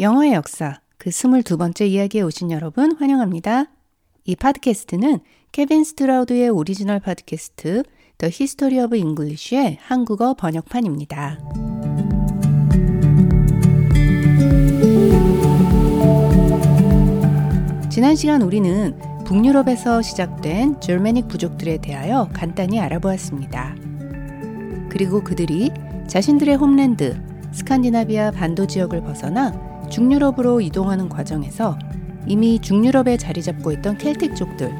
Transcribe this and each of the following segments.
영어의 역사 그 22번째 이야기에 오신 여러분 환영합니다. 이 팟캐스트는 케빈 스트라우드의 오리지널 팟캐스트 The History of English의 한국어 번역판입니다. 지난 시간 우리는 북유럽에서 시작된 Germanic 부족들에 대하여 간단히 알아보았습니다. 그리고 그들이 자신들의 홈랜드 스칸디나비아 반도 지역을 벗어나 중유럽으로 이동하는 과정에서 이미 중유럽에 자리 잡고 있던 켈틱 족들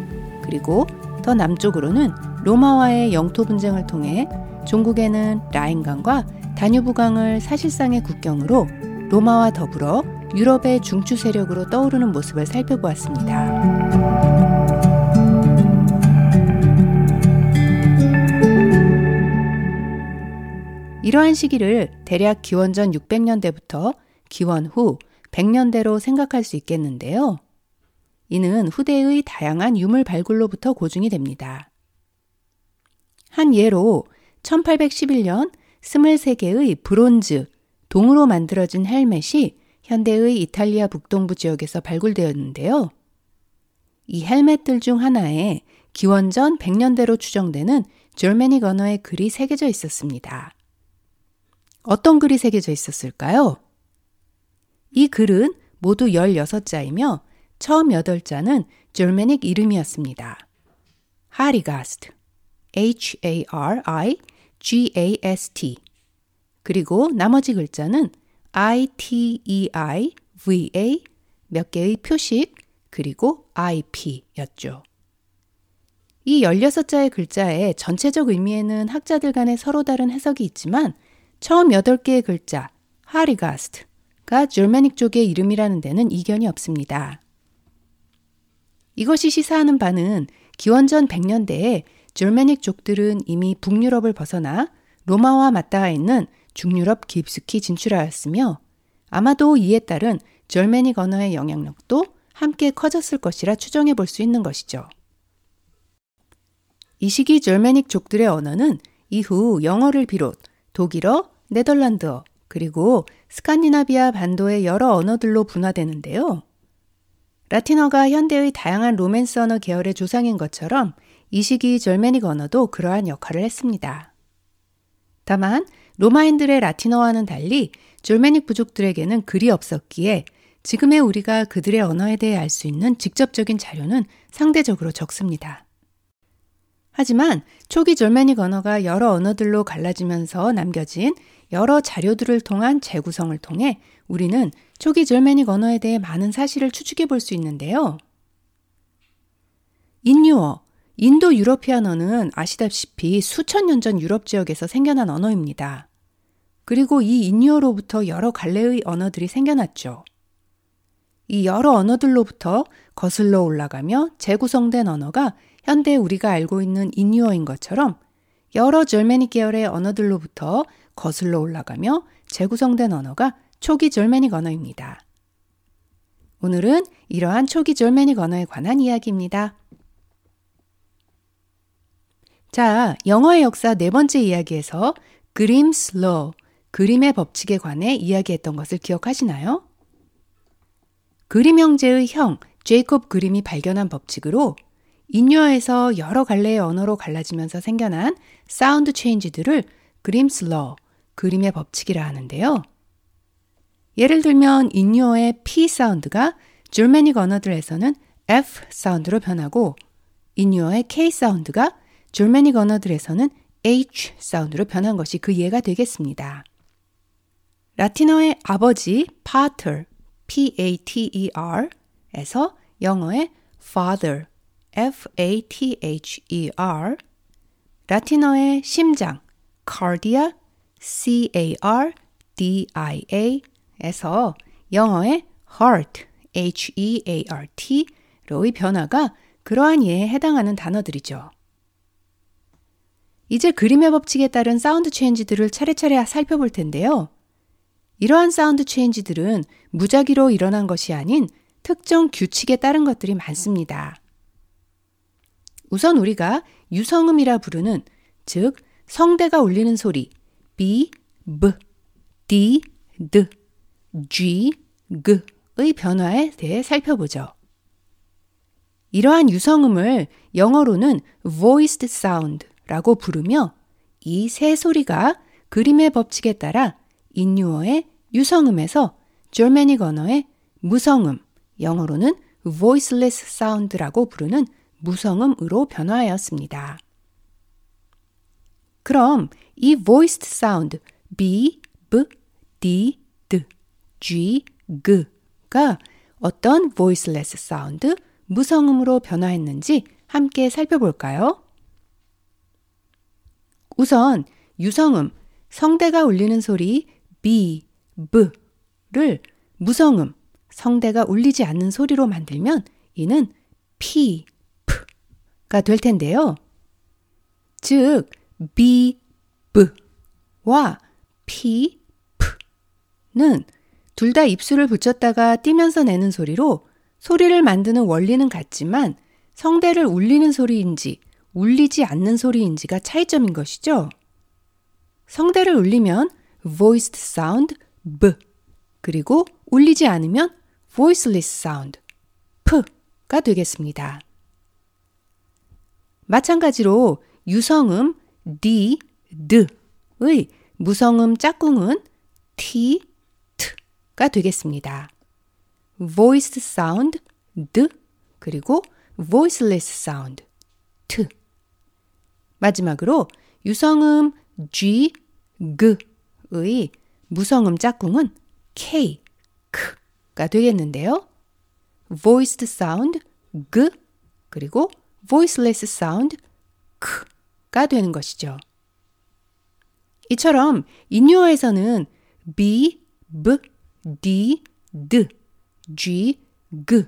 그리고 더 남쪽으로는 로마와의 영토 분쟁을 통해 종국에는 라인강과 다뉴브강을 사실상의 국경으로 로마와 더불어 유럽의 중추 세력으로 떠오르는 모습을 살펴보았습니다. 이러한 시기를 대략 기원전 600년대부터 기원 후 100년대로 생각할 수 있겠는데요. 이는 후대의 다양한 유물 발굴로부터 고증이 됩니다. 한 예로 1811년 23개의 브론즈, 동으로 만들어진 헬멧이 현대의 이탈리아 북동부 지역에서 발굴되었는데요. 이 헬멧들 중 하나에 기원전 100년대로 추정되는 절메닉 언어의 글이 새겨져 있었습니다. 어떤 글이 새겨져 있었을까요? 이 글은 모두 16자이며 처음 8자는 줄메닉 이름이었습니다. 하리가스트, H-A-R-I-G-A-S-T. 그리고 나머지 글자는 I-T-E-I-V-A 몇 개의 표식 그리고 IP 였죠. 이 16자의 글자의 전체적 의미에는 학자들 간에 서로 다른 해석이 있지만 처음 8개의 글자 하리가스트 가 줄메닉 쪽의 이름이라는 데는 이견이 없습니다. 이것이 시사하는 바는 기원전 100년대에 줄메닉 족들은 이미 북유럽을 벗어나 로마와 맞닿아 있는 중유럽 깊숙이 진출하였으며 아마도 이에 따른 절메닉 언어의 영향력도 함께 커졌을 것이라 추정해 볼 수 있는 것이죠. 이 시기 절메닉 족들의 언어는 이후 영어를 비롯 독일어, 네덜란드어, 그리고 스칸디나비아 반도의 여러 언어들로 분화되는데요. 라틴어가 현대의 다양한 로맨스 언어 계열의 조상인 것처럼 이 시기 절메닉 언어도 그러한 역할을 했습니다. 다만 로마인들의 라틴어와는 달리 졸메닉 부족들에게는 글이 없었기에 지금의 우리가 그들의 언어에 대해 알 수 있는 직접적인 자료는 상대적으로 적습니다. 하지만 초기 졸메닉 언어가 여러 언어들로 갈라지면서 남겨진 여러 자료들을 통한 재구성을 통해 우리는 초기 절메닉 언어에 대해 많은 사실을 추측해 볼 수 있는데요. 인유어, 인도 유러피안어는 아시다시피 수천 년 전 유럽 지역에서 생겨난 언어입니다. 그리고 이 인유어로부터 여러 갈래의 언어들이 생겨났죠. 이 여러 언어들로부터 거슬러 올라가며 재구성된 언어가 현대 우리가 알고 있는 인유어인 것처럼 여러 절메닉 계열의 언어들로부터 거슬러 올라가며 재구성된 언어가 초기 절메닉 언어입니다. 오늘은 이러한 초기 절메닉 언어에 관한 이야기입니다. 자, 영어의 역사 네 번째 이야기에서 Grimm's Law, 그림의 법칙에 관해 이야기했던 것을 기억하시나요? 그림 형제의 형 제이콥 그림이 발견한 법칙으로 인유어에서 여러 갈래의 언어로 갈라지면서 생겨난 sound change들을 Grimm's Law, 그림의 법칙이라 하는데요. 예를 들면 인유어의 P sound가 Germanic 언어들에서는 F 사운드로 변하고 인유어의 K 사운드가 줄메닉 언어들에서는 H 사운드로 변한 것이 그 예가 되겠습니다. 라틴어의 아버지 pater, P-A-T-E-R 에서 영어의 father, F-A-T-H-E-R 라틴어의 심장, cardia, C-A-R-D-I-A에서 영어의 heart, H-E-A-R-T로의 변화가 그러한 예에 해당하는 단어들이죠. 이제 그림의 법칙에 따른 sound change들을 차례차례 살펴볼 텐데요. 이러한 sound change들은 무작위로 일어난 것이 아닌 특정 규칙에 따른 것들이 많습니다. 우선 우리가 유성음이라 부르는 즉 성대가 울리는 소리 B, B, D, D, G, g의 변화에 대해 살펴보죠. 이러한 유성음을 영어로는 voiced sound라고 부르며 이 세 소리가 그림의 법칙에 따라 인유어의 유성음에서 졸메닉 언어의 무성음, 영어로는 voiceless sound라고 부르는 무성음으로 변화하였습니다. 그럼 이 voiced sound B, B, D, D, G, G가 어떤 voiceless sound, 무성음으로 변화했는지 함께 살펴볼까요? 우선 유성음, 성대가 울리는 소리 B, B를 무성음, 성대가 울리지 않는 소리로 만들면 이는 P, 될 텐데요. 즉, B, B와 P, P는 둘 다 입술을 붙였다가 띄면서 내는 소리로 소리를 만드는 원리는 같지만 성대를 울리는 소리인지 울리지 않는 소리인지가 차이점인 것이죠. 성대를 울리면 voiced sound B 그리고 울리지 않으면 voiceless sound P가 되겠습니다. 마찬가지로 유성음 D, D의 무성음 짝꿍은 T, T가 되겠습니다. voiced sound D 그리고 voiceless sound T 마지막으로 유성음 G, G의 무성음 짝꿍은 K, K가 되겠는데요. voiced sound G 그리고 voiceless sound K가 되는 것이죠. 이처럼 인유어에서는 B, B, D, D, G, G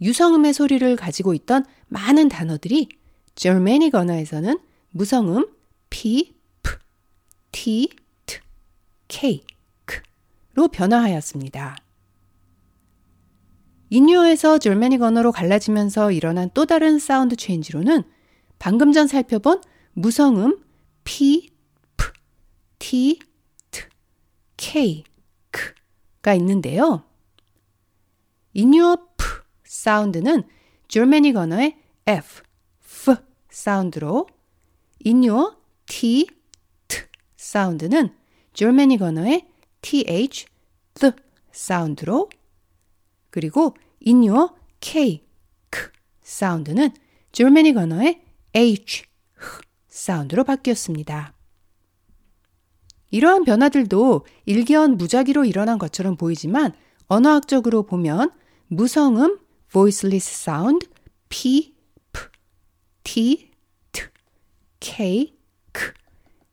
유성음의 소리를 가지고 있던 많은 단어들이 Germanic 언어에서는 무성음 P, P, T, T, K, K로 변화하였습니다. 인유어에서 Germanic 언어로 갈라지면서 일어난 또 다른 sound change로는 방금 전 살펴본 무성음 P, P, T, T, K, K가 있는데요. 인유어 P sound는 Germanic 언어의 F, F 사운드로 인유어 T, T 사운드는 Germanic 언어의 TH, TH 사운드로 그리고 인유어 K, K 사운드는 Germanic 언어의 H, 사운드로 바뀌었습니다. 이러한 변화들도 일기언 무작위로 일어난 것처럼 보이지만 언어학적으로 보면 무성음 voiceless sound P, P, T, T, K,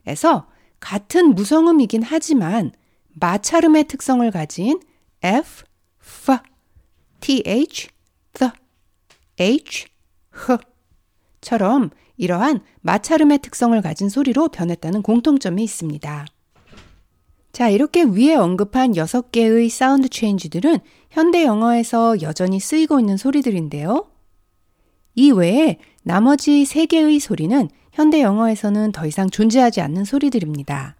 K에서 같은 무성음이긴 하지만 마찰음의 특성을 가진 F, F, TH, the, H, H처럼 이러한 마찰음의 특성을 가진 소리로 변했다는 공통점이 있습니다. 자, 이렇게 위에 언급한 6개의 사운드 체인지들은 현대 영어에서 여전히 쓰이고 있는 소리들인데요. 이 외에 나머지 3개의 소리는 현대 영어에서는 더 이상 존재하지 않는 소리들입니다.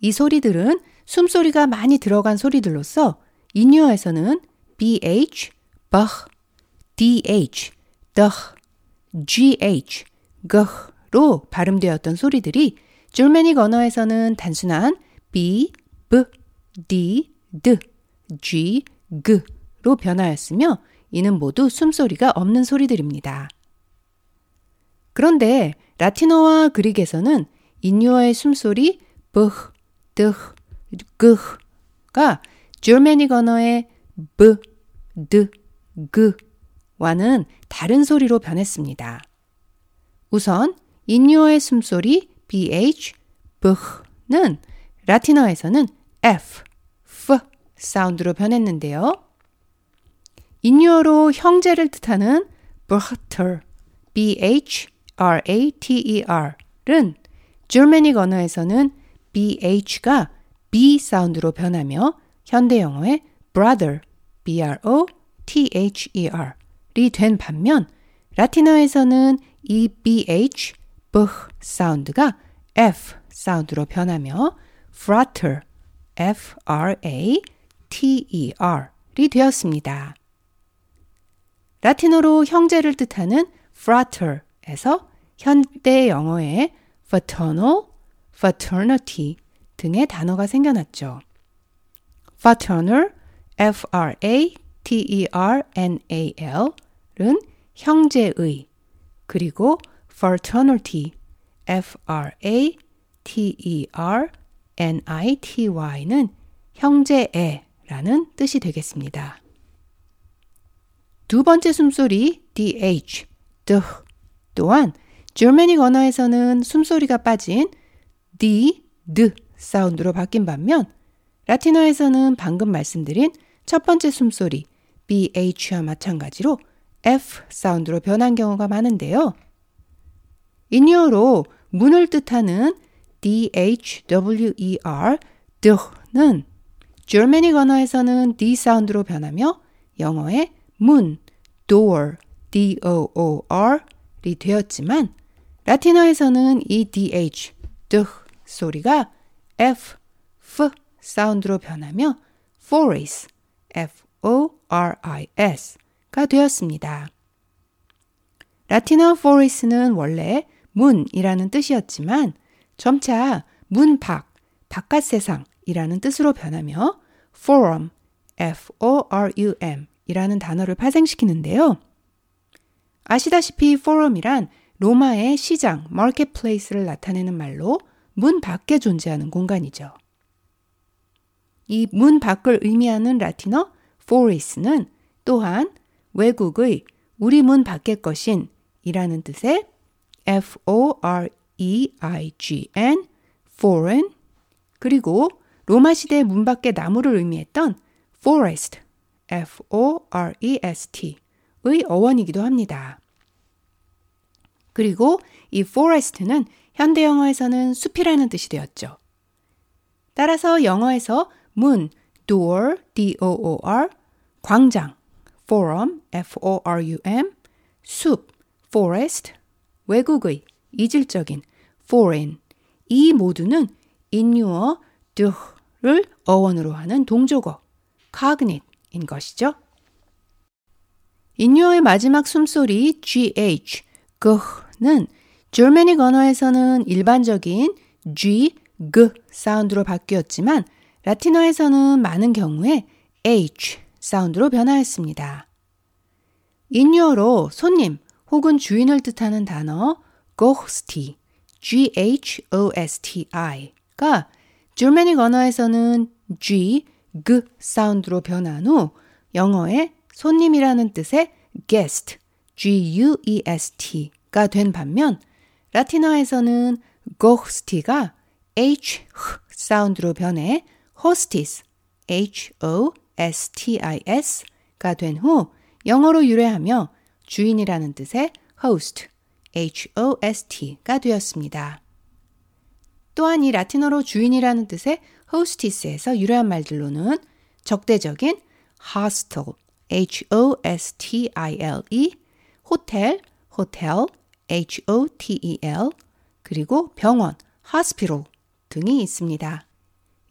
이 소리들은 숨소리가 많이 들어간 소리들로서 인유어에서는 BH, BH, DH, DH, GH, GH로 발음되었던 소리들이 줄메닉 언어에서는 단순한 B, B, D, D, G, G로 변하였으며 이는 모두 숨소리가 없는 소리들입니다. 그런데 라틴어와 그릭에서는 인유어의 숨소리 B, D, G가 줄메닉 언어의 B, D, G와는 다른 소리로 변했습니다. 우선 인유어의 숨소리 BH, BH는 라틴어에서는 F, F 사운드로 변했는데요. 인유어로 형제를 뜻하는 Brother, B-H-R-A-T-E-R은 줄메닉 언어에서는 BH가 B 사운드로 변하며 현대 영어의 brother, B-R-O-T-H-E-R이 된 반면 라틴어에서는 이 BH, B 사운드가 F 사운드로 변하며 frater, F-R-A-T-E-R T-E-R이 되었습니다. 라틴어로 형제를 뜻하는 frater에서 현대 영어의 fraternal, fraternity 등의 단어가 생겨났죠. fraternal, F-R-A-T-E-R-N-A-L은 형제의, 그리고 fraternity, F-R-A-T-E-R-N-I-T-Y는 형제애라는 뜻이 되겠습니다. 두 번째 숨소리 dh, d 또한 줄메닉 언어에서는 숨소리가 빠진 d, d 사운드로 바뀐 반면 라틴어에서는 방금 말씀드린 첫 번째 숨소리 bh와 마찬가지로 f 사운드로 변한 경우가 많은데요. 인유어로 문을 뜻하는 dhwer, dh는 줄메닉 언어에서는 d 사운드로 변하며 영어의 문, door, d-o-o-r이 되었지만 라틴어에서는 이 dh, d 소리가 f 사운드로 변하며 forest, f-o-r-i-s가 되었습니다. 라틴어 forest는 원래 문이라는 뜻이었지만 점차 문 밖, 바깥 세상이라는 뜻으로 변하며 forum, f-o-r-u-m 이라는 단어를 파생시키는데요. 아시다시피 포럼이란 로마의 시장, 마켓플레이스를 나타내는 말로 문 밖에 존재하는 공간이죠. 이 문 밖을 의미하는 라틴어 foris는 또한 외국의 우리 문 밖의 것인 이라는 뜻의 f-o-r-e-i-g-n, foreign, 그리고 로마 시대 문 밖의 나무를 의미했던 forest, F-O-R-E-S-T의 어원이기도 합니다. 그리고 이 forest는 현대 영어에서는 숲이라는 뜻이 되었죠. 따라서 영어에서 문, door, D-O-O-R, 광장, forum, F-O-R-U-M, 숲, forest, 외국의, 이질적인, foreign, 이 모두는 인유어, do를 어원으로 하는 동조어, cognate, 인 것이죠. 인유어의 마지막 숨소리 gh, g는 줄메닉 언어에서는 일반적인 g, g 사운드로 바뀌었지만 라틴어에서는 많은 경우에 h 사운드로 변화했습니다. 인유어로 손님 혹은 주인을 뜻하는 단어 ghosti, g-h-o-s-t-i가 줄메닉 언어에서는 g, g 사운드로 변한 후 영어의 손님이라는 뜻의 guest, g-u-e-s-t가 된 반면 라틴어에서는 ghost가 h 사운드로 변해 hostess, h-o-s-t-i-s가 된 후 영어로 유래하며 주인이라는 뜻의 host, h-o-s-t가 되었습니다. 또한 이 라틴어로 주인이라는 뜻의 hostess에서 유래한 말들로는 적대적인 hostel, h-o-s-t-i-l-e, 호텔, hotel, h-o-t-e-l, 그리고 병원, hospital 등이 있습니다.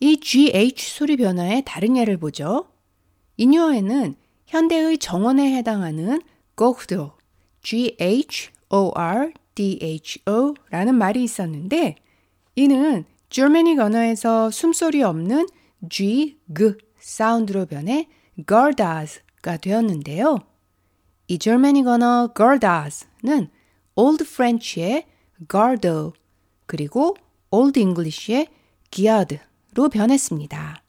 이 gh 소리 변화의 다른 예를 보죠. 인유어에는 현대의 정원에 해당하는 gordo, g-h-o-r-d-h-o 라는 말이 있었는데 이는 줄메닉 언어에서 숨소리 없는 G, G 사운드로 변해 Gardas가 되었는데요. 이 줄메닉 언어 Gardas는 Old French의 Gardo 그리고 Old English의 Giard 로 변했습니다.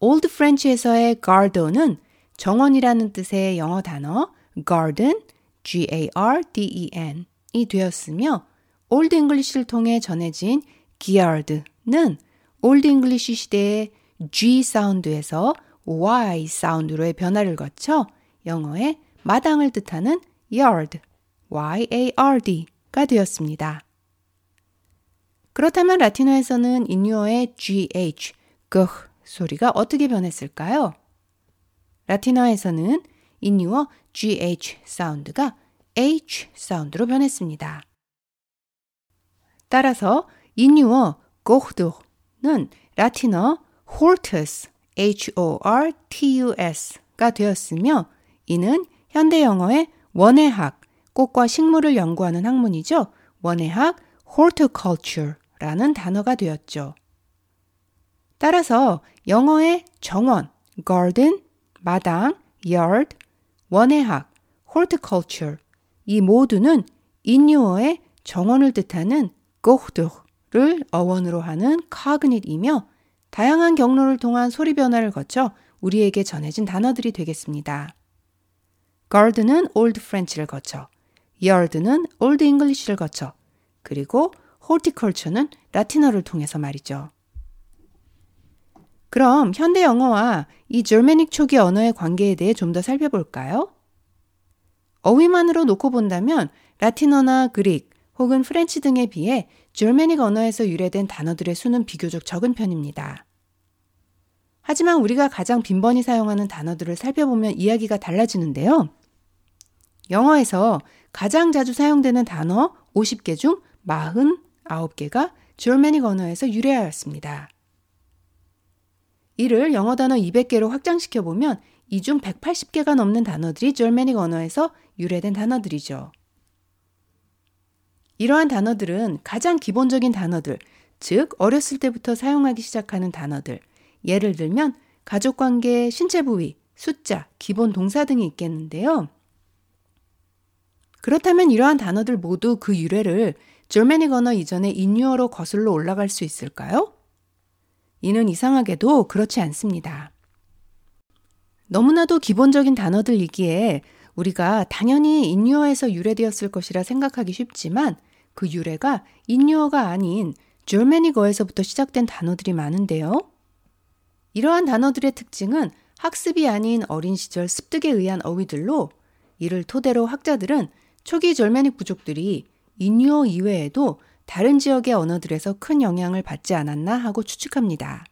Old French에서의 Gardo는 정원이라는 뜻의 영어 단어 garden, G-A-R-D-E-N이 되었으며 Old English를 통해 전해진 giard는 올드 잉글리시 시대의 G 사운드에서 Y 사운드로의 변화를 거쳐 영어의 마당을 뜻하는 yard, Y-A-R-D가 되었습니다. 그렇다면 라틴어에서는 인유어의 GH, g 소리가 어떻게 변했을까요? 라틴어에서는 인유어 GH 사운드가 H 사운드로 변했습니다. 따라서 인유어 gordo는 라틴어 hortus, H-O-R-T-U-S가 되었으며 이는 현대 영어의 원예학, 꽃과 식물을 연구하는 학문이죠. 원예학 horticulture 라는 단어가 되었죠. 따라서 영어의 정원, garden, 마당, yard, 원예학, horticulture 이 모두는 인유어의 정원을 뜻하는 고흐드를 어원으로 하는 cognite이며 다양한 경로를 통한 소리 변화를 거쳐 우리에게 전해진 단어들이 되겠습니다. garden은 old French를 거쳐, yard는 old English를 거쳐, 그리고 horticulture는 라틴어를 통해서 말이죠. 그럼 현대 영어와 이 germanic 초기 언어의 관계에 대해 좀 더 살펴볼까요? 어휘만으로 놓고 본다면 라틴어나 Greek 혹은 French 등에 비해 germanic 언어에서 유래된 단어들의 수는 비교적 적은 편입니다. 하지만 우리가 가장 빈번히 사용하는 단어들을 살펴보면 이야기가 달라지는데요. 영어에서 가장 자주 사용되는 단어 50개 중 49개가 germanic 언어에서 유래하였습니다. 이를 영어 단어 200개로 확장시켜 보면 이 중 180개가 넘는 단어들이 germanic 언어에서 유래된 단어들이죠. 이러한 단어들은 가장 기본적인 단어들, 즉 어렸을 때부터 사용하기 시작하는 단어들, 예를 들면 가족 관계, 신체 부위, 숫자, 기본 동사 등이 있겠는데요. 그렇다면 이러한 단어들 모두 그 유래를 germanic 언어 이전의 인유어로 거슬러 올라갈 수 있을까요? 이는 이상하게도 그렇지 않습니다. 너무나도 기본적인 단어들이기에 우리가 당연히 인유어에서 유래되었을 것이라 생각하기 쉽지만 그 유래가 인유어가 아닌 germanic어에서부터 시작된 단어들이 많은데요. 이러한 단어들의 특징은 학습이 아닌 어린 시절 습득에 의한 어휘들로 이를 토대로 학자들은 초기 절메닉 부족들이 인유어 이외에도 다른 지역의 언어들에서 큰 영향을 받지 않았나 하고 추측합니다.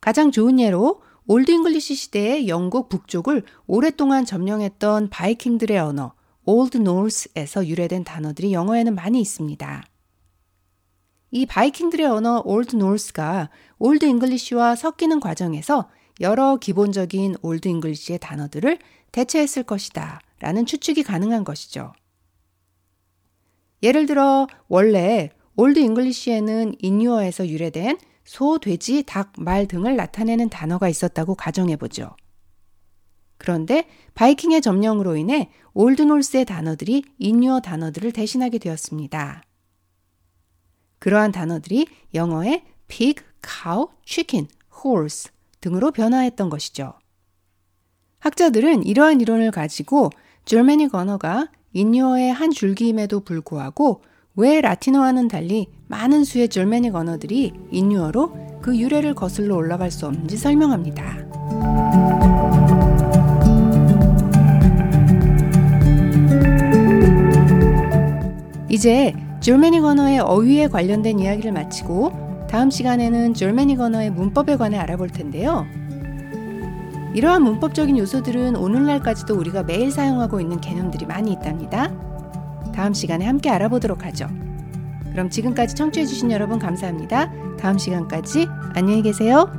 가장 좋은 예로 Old English 시대의 영국 북쪽을 오랫동안 점령했던 바이킹들의 언어 Old Norse에서 유래된 단어들이 영어에는 많이 있습니다. 이 바이킹들의 언어 Old Norse가 Old English와 섞이는 과정에서 여러 기본적인 Old English의 단어들을 대체했을 것이다 라는 추측이 가능한 것이죠. 예를 들어 원래 Old English에는 인유어에서 유래된 소, 돼지, 닭, 말 등을 나타내는 단어가 있었다고 가정해 보죠. 그런데 바이킹의 점령으로 인해 Old Norse의 단어들이 인유어 단어들을 대신하게 되었습니다. 그러한 단어들이 영어의 pig, cow, chicken, horse 등으로 변화했던 것이죠. 학자들은 이러한 이론을 가지고 germanic 언어가 인유어의 한 줄기임에도 불구하고 왜 라틴어와는 달리 많은 수의 germanic 언어들이 인유어로 그 유래를 거슬러 올라갈 수 없는지 설명합니다. 이제 줄메닉 언어의 어휘에 관련된 이야기를 마치고 다음 시간에는 줄메닉 언어의 문법에 관해 알아볼 텐데요. 이러한 문법적인 요소들은 오늘날까지도 우리가 매일 사용하고 있는 개념들이 많이 있답니다. 다음 시간에 함께 알아보도록 하죠. 그럼 지금까지 청취해주신 여러분 감사합니다. 다음 시간까지 안녕히 계세요.